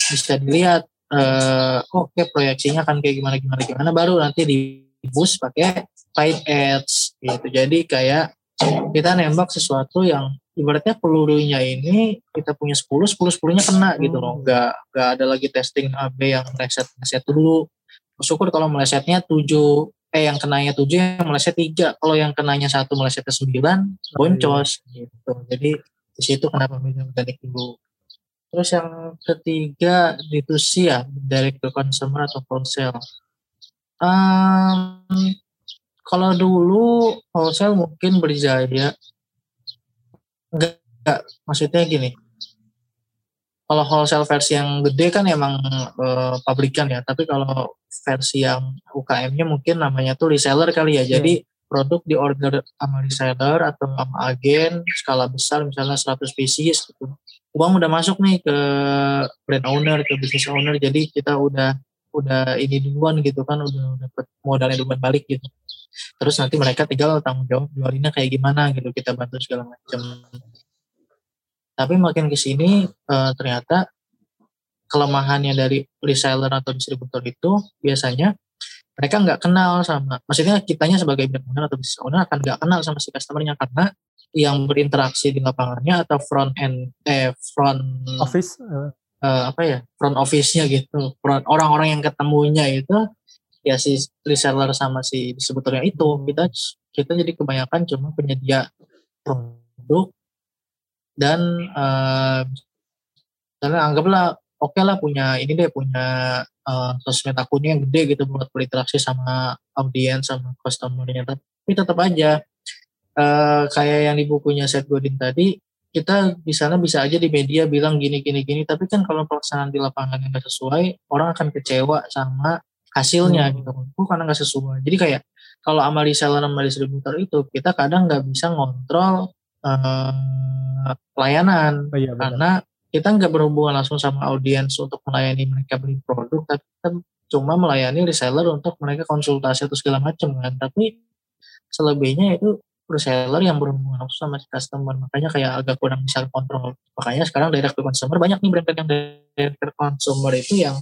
Speaker 2: bisa dilihat, uh, oke okay, proyeksinya akan kayak gimana gimana gimana, baru nanti di boost pakai paid ads gitu. Jadi kayak kita nembak sesuatu yang ibaratnya pelurunya ini kita punya 10, 10 10-nya kena gitu loh. Enggak hmm. enggak ada lagi testing AB yang meleset meleset dulu. Syukur kalau melesetnya 7 eh yang kenanya 7 yang meleset 3. Kalau yang kenanya satu meleset ke 9 boncos gitu. Jadi di situ kenapa media organik dulu. Terus yang ketiga D2C ya, direct to consumer atau wholesale. Um, kalau dulu wholesale mungkin berjaya Enggak, enggak. maksudnya gini. Kalau wholesale versi yang gede kan emang e, pabrikan ya, tapi kalau versi yang UKM-nya mungkin namanya tuh reseller kali ya. Jadi hmm. produk di order sama reseller atau sama agen skala besar misalnya 100 pieces gitu. Uang udah masuk nih ke brand owner, ke business owner, jadi kita udah udah ini duluan gitu kan, udah dapet modalnya duluan balik gitu terus nanti mereka tinggal tanggung jawab jualinnya kayak gimana gitu kita bantu segala macam tapi makin ke sini uh, ternyata kelemahannya dari reseller atau distributor itu biasanya mereka nggak kenal sama maksudnya kitanya sebagai brand owner atau business owner akan nggak kenal sama si customernya karena yang berinteraksi di lapangannya atau front end eh front
Speaker 1: office uh.
Speaker 2: Uh, apa ya front office-nya gitu front orang-orang yang ketemunya itu ya si reseller sama si distributornya itu kita kita jadi kebanyakan cuma penyedia produk dan uh, anggaplah oke okay lah punya ini deh punya uh, sosmed akunnya yang gede gitu buat berinteraksi sama audiens sama customernya. Tapi tetap aja uh, kayak yang di bukunya Seth Godin tadi kita di sana bisa aja di media bilang gini gini gini. Tapi kan kalau pelaksanaan di lapangan nggak sesuai orang akan kecewa sama hasilnya hmm. gitu. Oh, karena nggak sesuai. Jadi kayak kalau sama reseller sama distributor itu kita kadang nggak bisa ngontrol uh, pelayanan. Oh, iya, karena kita nggak berhubungan langsung sama audiens untuk melayani mereka beli produk tapi kita cuma melayani reseller untuk mereka konsultasi atau segala macam kan. Tapi selebihnya itu reseller yang berhubungan langsung sama customer. Makanya kayak agak kurang bisa kontrol. Makanya sekarang direct to consumer banyak nih brand-brand yang direct to consumer itu yang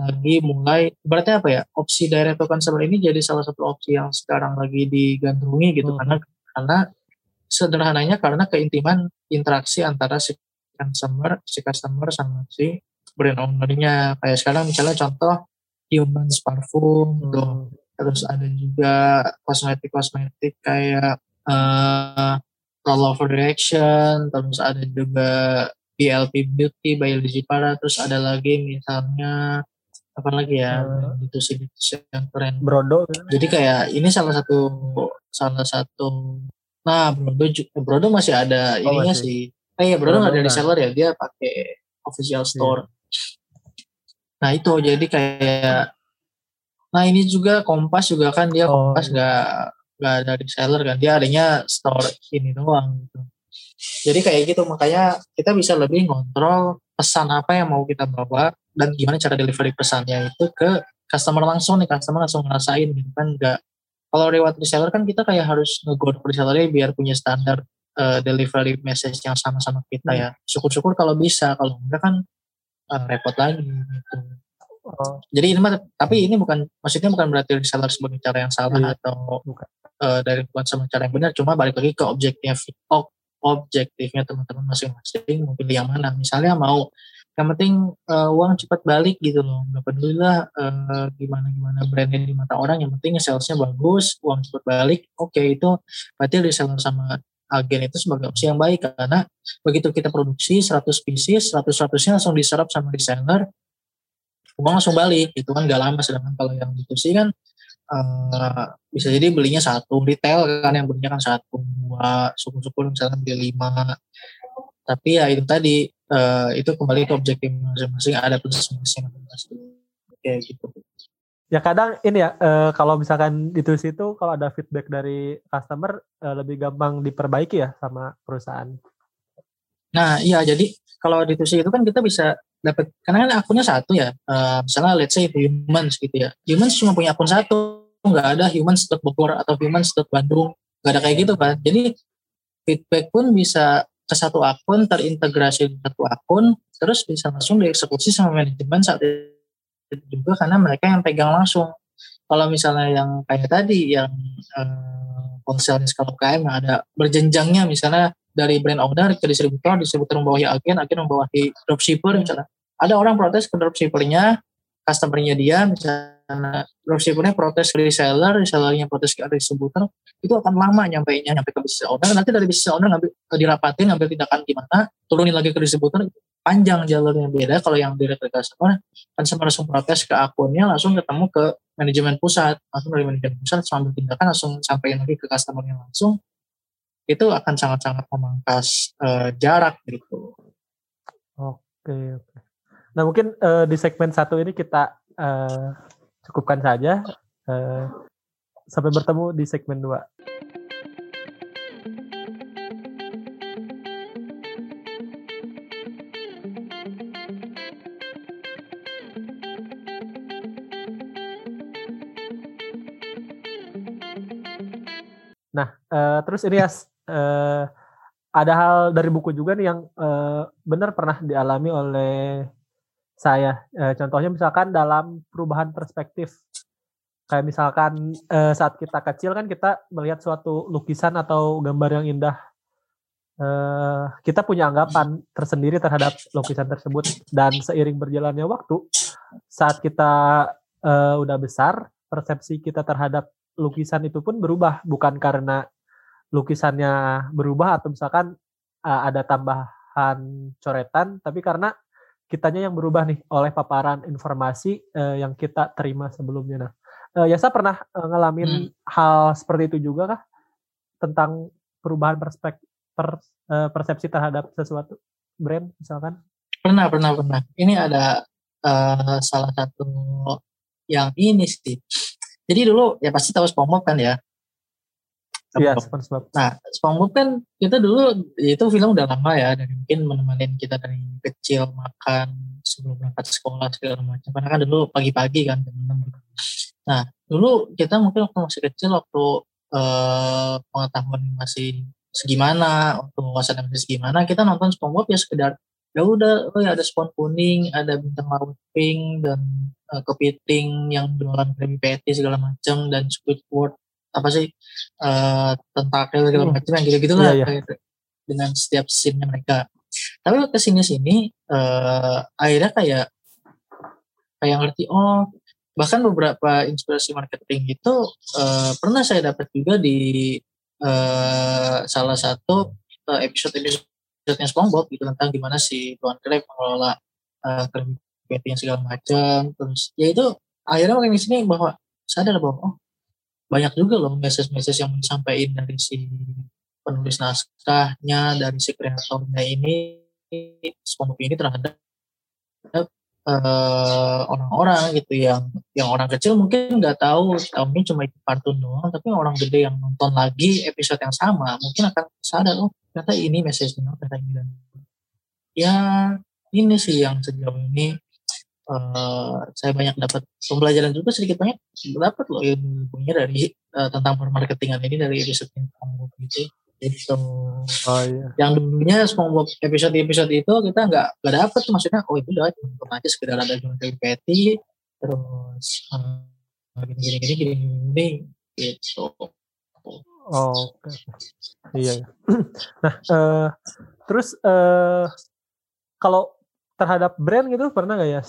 Speaker 2: lagi mulai berarti apa ya opsi direct to consumer ini jadi salah satu opsi yang sekarang lagi digandrungi gitu hmm. karena karena sederhananya karena keintiman interaksi antara si customer si customer sama si brand ownernya kayak sekarang misalnya contoh humans parfum hmm. tuh terus ada juga kosmetik kosmetik kayak uh, roll over reaction terus ada juga BLP Beauty by LG Para terus ada lagi misalnya apa lagi ya hmm. itu sih yang keren
Speaker 1: Brodo
Speaker 2: jadi kayak ini salah satu salah satu nah Brodo Brodo masih ada oh, ininya masih. sih eh ya Brodo nggak ada reseller ya dia pakai official iya. store hmm. nah itu jadi kayak nah ini juga Kompas juga kan dia oh. Kompas nggak nggak ada reseller kan dia adanya store ini doang gitu jadi kayak gitu makanya kita bisa lebih ngontrol pesan apa yang mau kita bawa dan gimana cara delivery pesannya itu ke customer langsung nih customer langsung ngerasain gitu kan enggak kalau lewat reseller kan kita kayak harus nge-go resellernya biar punya standar uh, delivery message yang sama-sama kita ya syukur-syukur kalau bisa kalau enggak kan uh, repot lagi gitu Oh. Jadi ini mah tapi ini bukan maksudnya bukan berarti reseller sebagai cara yang salah iya. atau bukan. Uh, dari bukan sama cara yang benar cuma balik lagi ke objektif objektifnya teman-teman masing-masing mau pilih yang mana misalnya mau yang penting uh, uang cepat balik gitu loh. Nggak peduli lah uh, gimana gimana brandnya di mata orang. Yang penting salesnya bagus uang cepat balik oke okay, itu berarti reseller sama agen itu sebagai opsi yang baik. Karena begitu kita produksi 100 pieces 100 100 langsung diserap sama reseller uang langsung balik. Itu kan gak lama sedangkan kalau yang B2C kan uh, bisa jadi belinya satu. Retail kan yang belinya kan satu dua suku-suku misalnya beli lima tapi ya itu tadi uh, itu kembali ke objektif masing-masing ada plus masing masing kayak gitu.
Speaker 1: Ya kadang ini ya uh, kalau misalkan itu situ kalau ada feedback dari customer uh, lebih gampang diperbaiki ya sama perusahaan.
Speaker 2: Nah iya jadi kalau di itu kan kita bisa dapat karena kan akunnya satu ya uh, misalnya let's say humans gitu ya. Humans cuma punya akun satu nggak ada humans Bogor atau humans Bandung nggak ada kayak gitu kan. Jadi feedback pun bisa ke satu akun terintegrasi di satu akun terus bisa langsung dieksekusi sama manajemen saat itu juga karena mereka yang pegang langsung kalau misalnya yang kayak tadi yang uh, ponselnya skala UKM yang ada berjenjangnya misalnya dari brand owner ke distributor, distributor membawahi agen, agen membawahi dropshipper misalnya. Ada orang protes ke dropshippernya, customernya dia, misalnya dropshippernya protes ke reseller, resellernya protes ke distributor, itu akan lama nyampe nya nyampe ke business owner. Nanti dari business owner ngambil dirapatin, ngambil tindakan gimana, turunin lagi ke distributor, panjang jalurnya beda. Kalau yang direct ke customer, customer langsung protes ke akunnya, langsung ketemu ke manajemen pusat, langsung dari manajemen pusat, sambil tindakan langsung sampaikan lagi ke customernya langsung, itu akan sangat-sangat memangkas uh, jarak gitu.
Speaker 1: Oke, oke. Nah mungkin uh, di segmen satu ini kita uh, cukupkan saja. Uh, sampai bertemu di segmen dua. Nah, uh, terus ini ya uh, ada hal dari buku juga nih yang uh, benar pernah dialami oleh saya. Uh, contohnya misalkan dalam perubahan perspektif. Kayak misalkan uh, saat kita kecil kan kita melihat suatu lukisan atau gambar yang indah. Uh, kita punya anggapan tersendiri terhadap lukisan tersebut dan seiring berjalannya waktu saat kita udah besar persepsi kita terhadap lukisan itu pun berubah bukan karena lukisannya berubah atau misalkan ada tambahan coretan, tapi karena kitanya yang berubah nih oleh paparan informasi uh, yang kita terima sebelumnya. Nah, uh, Yasa pernah uh, ngalamin hmm. hal seperti itu juga kah tentang perubahan perspektif per, uh, persepsi terhadap sesuatu brand misalkan?
Speaker 2: Pernah, pernah, pernah. Ini ada uh, salah satu yang ini sih. Jadi dulu ya pasti tahu SpongeBob kan ya.
Speaker 1: Iya, SpongeBob.
Speaker 2: Nah, SpongeBob kan kita dulu itu film udah lama ya, dari mungkin menemani kita dari kecil makan sebelum berangkat sekolah segala macam. Karena kan dulu pagi-pagi kan teman Nah, dulu kita mungkin waktu masih kecil waktu eh, pengetahuan masih segimana, waktu wawasan masih segimana, kita nonton SpongeBob ya sekedar ya udah oh ya ada spon kuning ada bintang laut pink dan uh, kepiting yang jualan Krabby Patty segala macam dan Squidward apa sih uh, tentakel segala hmm. macam yang gitu-gitu lah yeah, yeah. dengan setiap scene mereka. Tapi ke sini sini uh, akhirnya kayak kayak ngerti oh bahkan beberapa inspirasi marketing itu uh, pernah saya dapat juga di uh, salah satu uh, episode episode yang SpongeBob gitu tentang gimana si Tuan Crab mengelola uh, yang segala macam terus ya itu akhirnya makin sini bahwa sadar bahwa oh banyak juga loh message-message yang disampaikan dari si penulis naskahnya dari si kreatornya ini. SpongeBob ini terhadap uh, orang-orang gitu yang yang orang kecil mungkin nggak tahu ini cuma itu kartun doang tapi orang gede yang nonton lagi episode yang sama mungkin akan sadar oh ternyata ini message-nya ternyata ini. Dan ya ini sih yang sejauh ini uh, saya banyak dapat pembelajaran juga sedikit banyak dapat loh ilmunya dari uh, tentang permarketingan ini dari episode yang SpongeBob gitu itu oh, iya. yang dulunya SpongeBob episode episode itu kita nggak nggak dapet maksudnya oh itu udah cuma aja sekedar ada dari Patty terus uh, gini gini gini gini gini gitu
Speaker 1: Oh, oke. Iya. iya. *clears throat* nah, uh, terus uh, kalau terhadap brand gitu pernah nggak ya?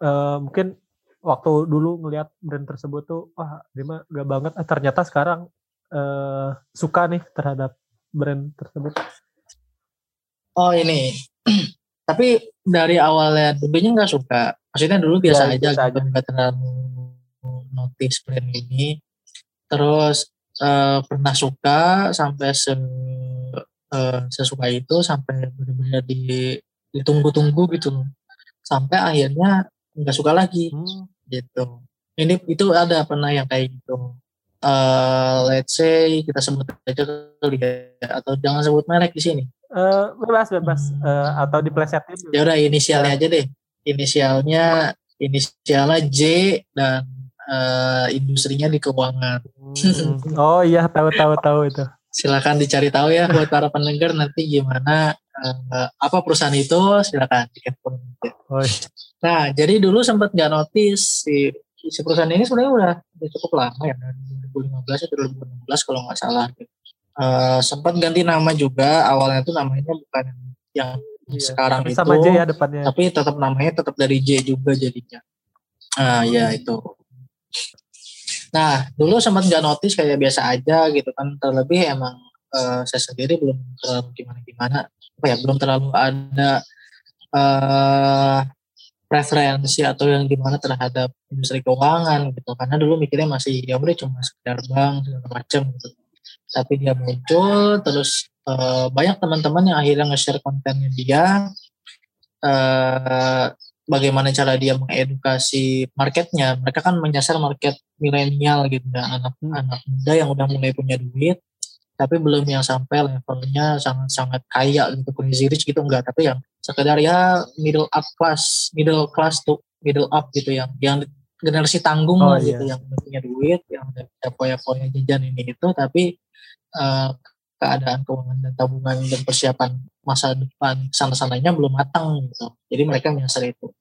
Speaker 1: Uh, mungkin waktu dulu ngelihat brand tersebut tuh, wah, Rima gak banget. Eh, ternyata sekarang uh, suka nih terhadap brand tersebut.
Speaker 2: Oh ini, *clears throat* tapi dari awalnya dulunya nggak suka. Maksudnya dulu biasa ya, aja, biasa gitu, nggak terlalu notice brand ini. Terus uh, pernah suka sampai se uh, sesuka itu sampai benar-benar di ditunggu-tunggu gitu sampai akhirnya nggak suka lagi hmm. gitu ini itu ada pernah yang kayak gitu uh, let's say kita sebut aja ya atau jangan sebut merek di sini
Speaker 1: uh, bebas bebas hmm. uh, atau diplesetin
Speaker 2: ya udah inisialnya aja deh inisialnya inisialnya J dan uh, industrinya di keuangan.
Speaker 1: Hmm. *laughs* Oh iya tahu tahu tahu itu.
Speaker 2: Silakan dicari tahu ya buat para pendengar nanti gimana uh, apa perusahaan itu silakan Oh, iya. Nah jadi dulu sempat nggak notice si si perusahaan ini sebenarnya udah, udah cukup lama ya dari 2015 atau 2016 kalau nggak salah. Uh, sempat ganti nama juga awalnya itu namanya bukan yang iya, sekarang itu
Speaker 1: sama J ya depannya.
Speaker 2: tapi tetap namanya tetap dari J juga jadinya. Ah ya itu Nah, dulu sempat nggak notice kayak biasa aja gitu kan. Terlebih emang uh, saya sendiri belum terlalu gimana-gimana. Apa ya, belum terlalu ada uh, preferensi atau yang gimana terhadap industri keuangan gitu. Karena dulu mikirnya masih ya udah cuma sekedar bank segala macam gitu. Tapi dia muncul terus uh, banyak teman-teman yang akhirnya nge-share kontennya dia. Uh, bagaimana cara dia mengedukasi marketnya mereka kan menyasar market milenial gitu ya anak-anak muda yang udah mulai punya duit tapi belum yang sampai levelnya sangat-sangat kaya gitu crazy rich gitu enggak tapi yang sekedar ya middle up class middle class tuh middle up gitu yang yang generasi tanggung oh, gitu iya. yang punya duit yang ada poya-poya jajan ini itu tapi uh, keadaan keuangan dan tabungan dan persiapan masa depan sana-sananya belum matang gitu. Jadi mereka menyasar itu.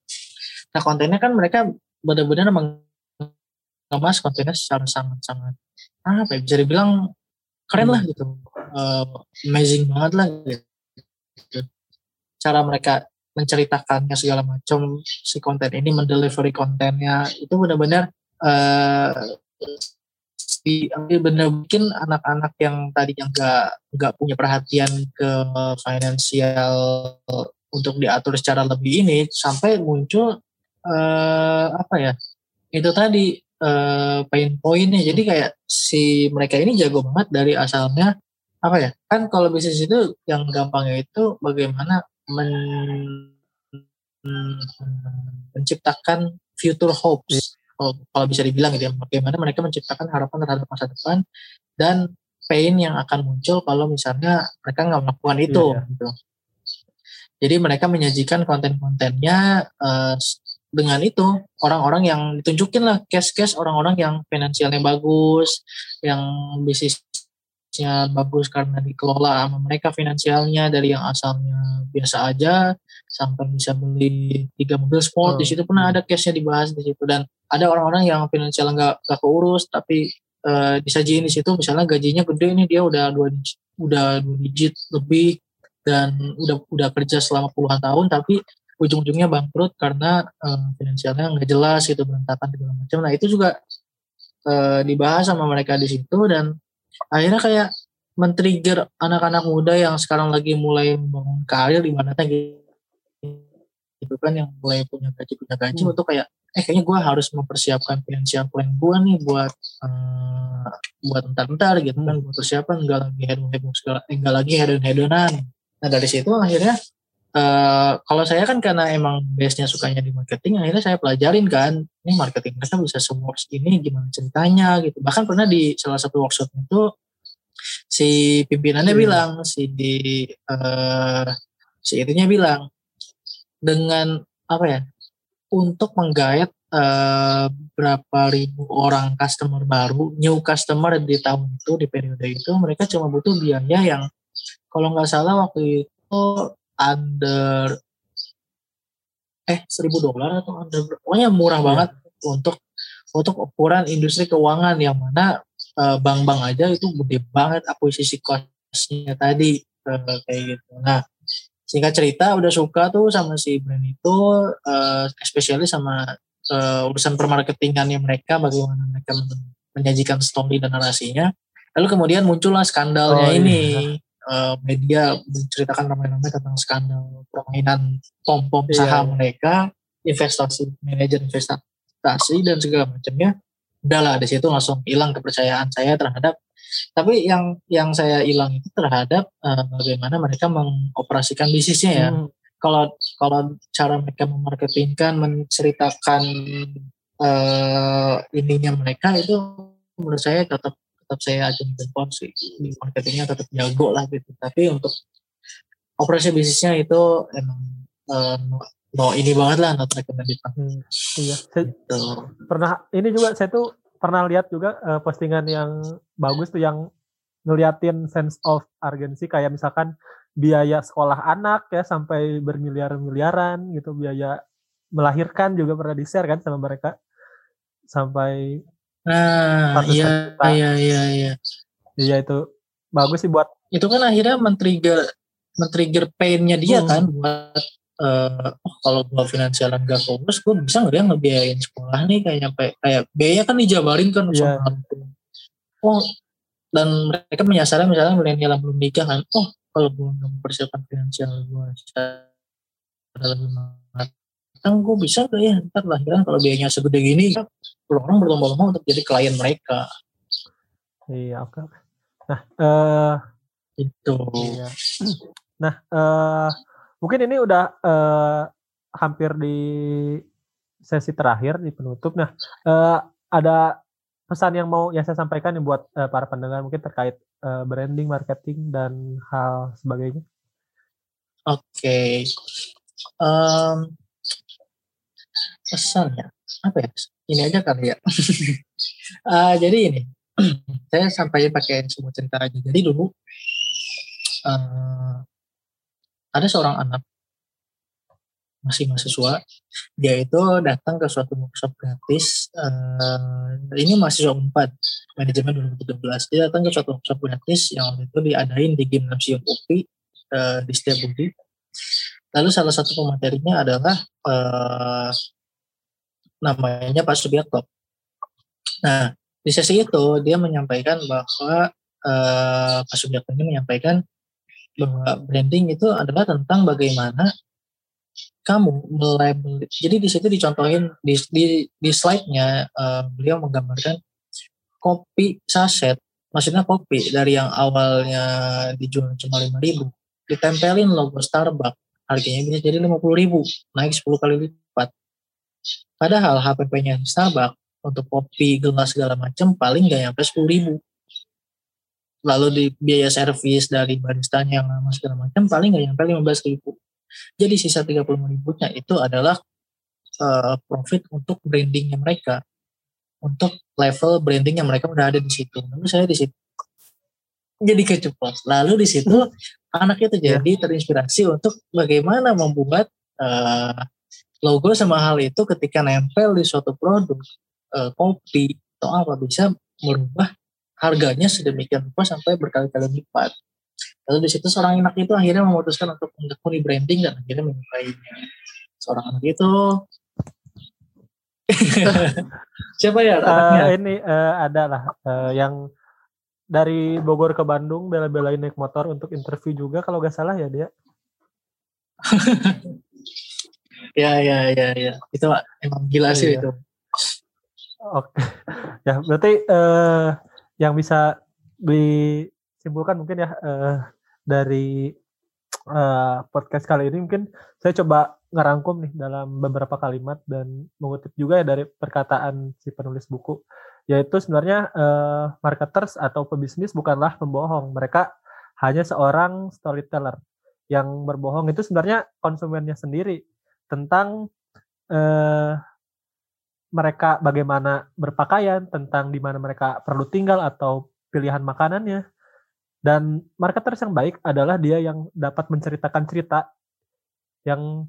Speaker 2: Nah kontennya kan mereka benar-benar mengemas kontennya secara sangat-sangat apa ya bisa dibilang keren lah gitu, uh, amazing banget lah gitu. Cara mereka menceritakannya segala macam si konten ini mendelivery kontennya itu benar-benar uh, di benar mungkin anak-anak yang tadi yang nggak nggak punya perhatian ke finansial untuk diatur secara lebih ini sampai muncul uh, apa ya itu tadi uh, pain pointnya jadi kayak si mereka ini jago banget dari asalnya apa ya kan kalau bisnis itu yang gampangnya itu bagaimana men, menciptakan future hopes kalau, kalau bisa dibilang gitu ya bagaimana mereka menciptakan harapan terhadap masa depan dan pain yang akan muncul kalau misalnya mereka nggak melakukan itu iya. gitu. Jadi mereka menyajikan konten-kontennya uh, dengan itu orang-orang yang ditunjukin lah case-case orang-orang yang finansialnya bagus, yang bisnisnya bagus karena dikelola sama mereka finansialnya dari yang asalnya biasa aja sampai bisa beli tiga mobil sport oh. di situ pernah ada case-nya dibahas di situ dan ada orang-orang yang finansial nggak nggak keurus tapi uh, disajiin di situ misalnya gajinya gede ini dia udah dua digit, udah dua digit lebih dan udah udah kerja selama puluhan tahun tapi ujung-ujungnya bangkrut karena uh, finansialnya nggak jelas gitu berantakan segala macam. Nah itu juga uh, dibahas sama mereka di situ dan akhirnya kayak men-trigger anak-anak muda yang sekarang lagi mulai membangun karir di mana gitu gitu kan yang mulai punya gaji punya gaji hmm. untuk kayak eh kayaknya gue harus mempersiapkan finansial plan gue nih buat uh, buat entar-entar gitu kan buat persiapan enggak lagi hedon segala enggak lagi hedon hedonan nah dari situ akhirnya uh, kalau saya kan karena emang base nya sukanya di marketing akhirnya saya pelajarin kan ini marketing mereka bisa semua ini gimana ceritanya gitu bahkan pernah di salah satu workshop itu si pimpinannya hmm. bilang si di uh, si itunya bilang dengan apa ya untuk menggayat uh, berapa ribu orang customer baru, new customer di tahun itu di periode itu mereka cuma butuh biaya yang kalau nggak salah waktu itu under eh seribu dolar atau under pokoknya murah yeah. banget untuk untuk ukuran industri keuangan yang mana uh, bank-bank aja itu gede banget akuisisi costnya tadi uh, kayak gitu. Nah singkat cerita udah suka tuh sama si brand itu, uh, especially sama uh, urusan permarketingannya mereka, bagaimana mereka menyajikan story dan narasinya. Lalu kemudian muncullah skandalnya oh, ini. Iya. Uh, media menceritakan ramai-ramai tentang skandal permainan pom-pom iya, saham mereka, investasi manajer investasi dan segala macamnya. Udahlah di situ langsung hilang kepercayaan saya terhadap tapi yang yang saya hilang itu terhadap uh, bagaimana mereka mengoperasikan bisnisnya ya. Hmm. Kalau kalau cara mereka memarketingkan, menceritakan uh, ininya mereka itu menurut saya tetap tetap saya aja jempol sih. Marketingnya tetap jago lah gitu. Tapi untuk operasi bisnisnya itu emang uh, no, no ini banget lah not recommended hmm,
Speaker 1: iya. Saya gitu. pernah ini juga saya tuh pernah lihat juga uh, postingan yang bagus tuh yang ngeliatin sense of urgency kayak misalkan biaya sekolah anak ya sampai bermiliar-miliaran gitu biaya melahirkan juga pernah di share kan sama mereka. Sampai
Speaker 2: Nah, iya, iya, iya, iya.
Speaker 1: Iya itu bagus sih buat.
Speaker 2: Itu kan akhirnya men-trigger men-trigger pain-nya dia hmm. kan buat uh, oh, kalau gua finansial gak fokus, gua bisa nggak ya ngebiayain sekolah nih kayak nyampe kayak biaya kan dijabarin kan yeah. sama Oh, dan mereka menyasar misalnya milenial yang belum nikah kan, oh kalau gua nggak mempersiapkan finansial gua secara lebih kan gue bisa gak ya ntar lahiran kalau biayanya segede gini orang berlomba-lomba untuk jadi klien mereka
Speaker 1: iya oke okay. nah uh,
Speaker 2: itu
Speaker 1: iya. nah uh, mungkin ini udah uh, hampir di sesi terakhir di penutup nah uh, ada pesan yang mau yang saya sampaikan nih buat uh, para pendengar mungkin terkait uh, branding marketing dan hal sebagainya
Speaker 2: oke okay. um, pesannya apa ya ini aja kali ya. Uh, *laughs* jadi ini *clears throat* saya sampaikan pakai semua cerita aja. Jadi dulu uh, ada seorang anak masih mahasiswa. Dia itu datang ke suatu workshop gratis uh, ini mahasiswa 4 manajemen 2017 dia datang ke suatu workshop gratis yang waktu itu diadain di gimnasium UPI uh, di Setiabudi. Lalu salah satu pematerinya adalah uh, namanya Pak Subiakto. Nah, di sesi itu dia menyampaikan bahwa uh, Pak Subiakto ini menyampaikan bahwa branding itu adalah tentang bagaimana kamu melabel. Jadi di situ dicontohin di di, di slide-nya uh, beliau menggambarkan kopi saset, maksudnya kopi dari yang awalnya dijual cuma lima ribu, ditempelin logo Starbucks, harganya bisa jadi lima puluh ribu, naik 10 kali lipat. Padahal HPP-nya Starbucks untuk kopi, gelas segala macam paling nggak nyampe sepuluh ribu. Lalu di biaya servis dari baristanya yang lama segala macam paling nggak nyampe lima belas ribu. Jadi sisa tiga puluh ribunya itu adalah uh, profit untuk brandingnya mereka, untuk level branding yang mereka udah ada di situ. Lalu saya di situ jadi keceplos. Lalu di situ anak itu jadi yeah. terinspirasi untuk bagaimana membuat uh, logo sama hal itu ketika nempel di suatu produk uh, kopi atau apa bisa merubah harganya sedemikian rupa sampai berkali-kali lipat. Lalu di situ seorang anak itu akhirnya memutuskan untuk menekuni branding dan akhirnya menyukainya. Seorang anak itu *laughs* siapa ya
Speaker 1: anaknya? Uh, ini uh, adalah uh, yang dari Bogor ke Bandung bela-belain naik motor untuk interview juga kalau gak salah ya dia. *laughs*
Speaker 2: ya ya ya ya. Itu emang gila sih iya. itu.
Speaker 1: Oke *laughs* ya berarti uh, yang bisa disimpulkan mungkin ya uh, dari uh, podcast kali ini mungkin saya coba ngerangkum nih dalam beberapa kalimat dan mengutip juga ya dari perkataan si penulis buku yaitu sebenarnya uh, marketers atau pebisnis bukanlah pembohong. Mereka hanya seorang storyteller yang berbohong. Itu sebenarnya konsumennya sendiri tentang eh, mereka bagaimana berpakaian, tentang di mana mereka perlu tinggal atau pilihan makanannya. Dan marketers yang baik adalah dia yang dapat menceritakan cerita yang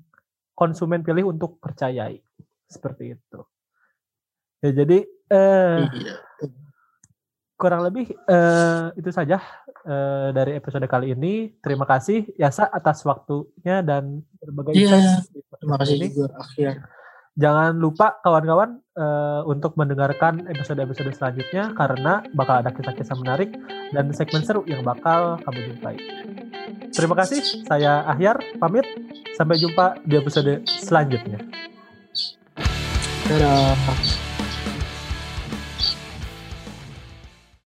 Speaker 1: konsumen pilih untuk percayai seperti itu ya jadi eh,
Speaker 2: Iya.
Speaker 1: Kurang lebih eh, itu saja eh, dari episode kali ini terima kasih Yasa atas waktunya dan berbagai
Speaker 2: Iya,
Speaker 1: insights di
Speaker 2: Terima kasih
Speaker 1: ini.
Speaker 2: juga Akhir.
Speaker 1: Jangan lupa kawan-kawan eh, untuk mendengarkan episode-episode selanjutnya karena bakal ada kisah-kisah menarik dan segmen seru yang bakal kamu jumpai. Terima kasih, saya Ahyar pamit. Sampai jumpa di episode selanjutnya.
Speaker 2: Dadah.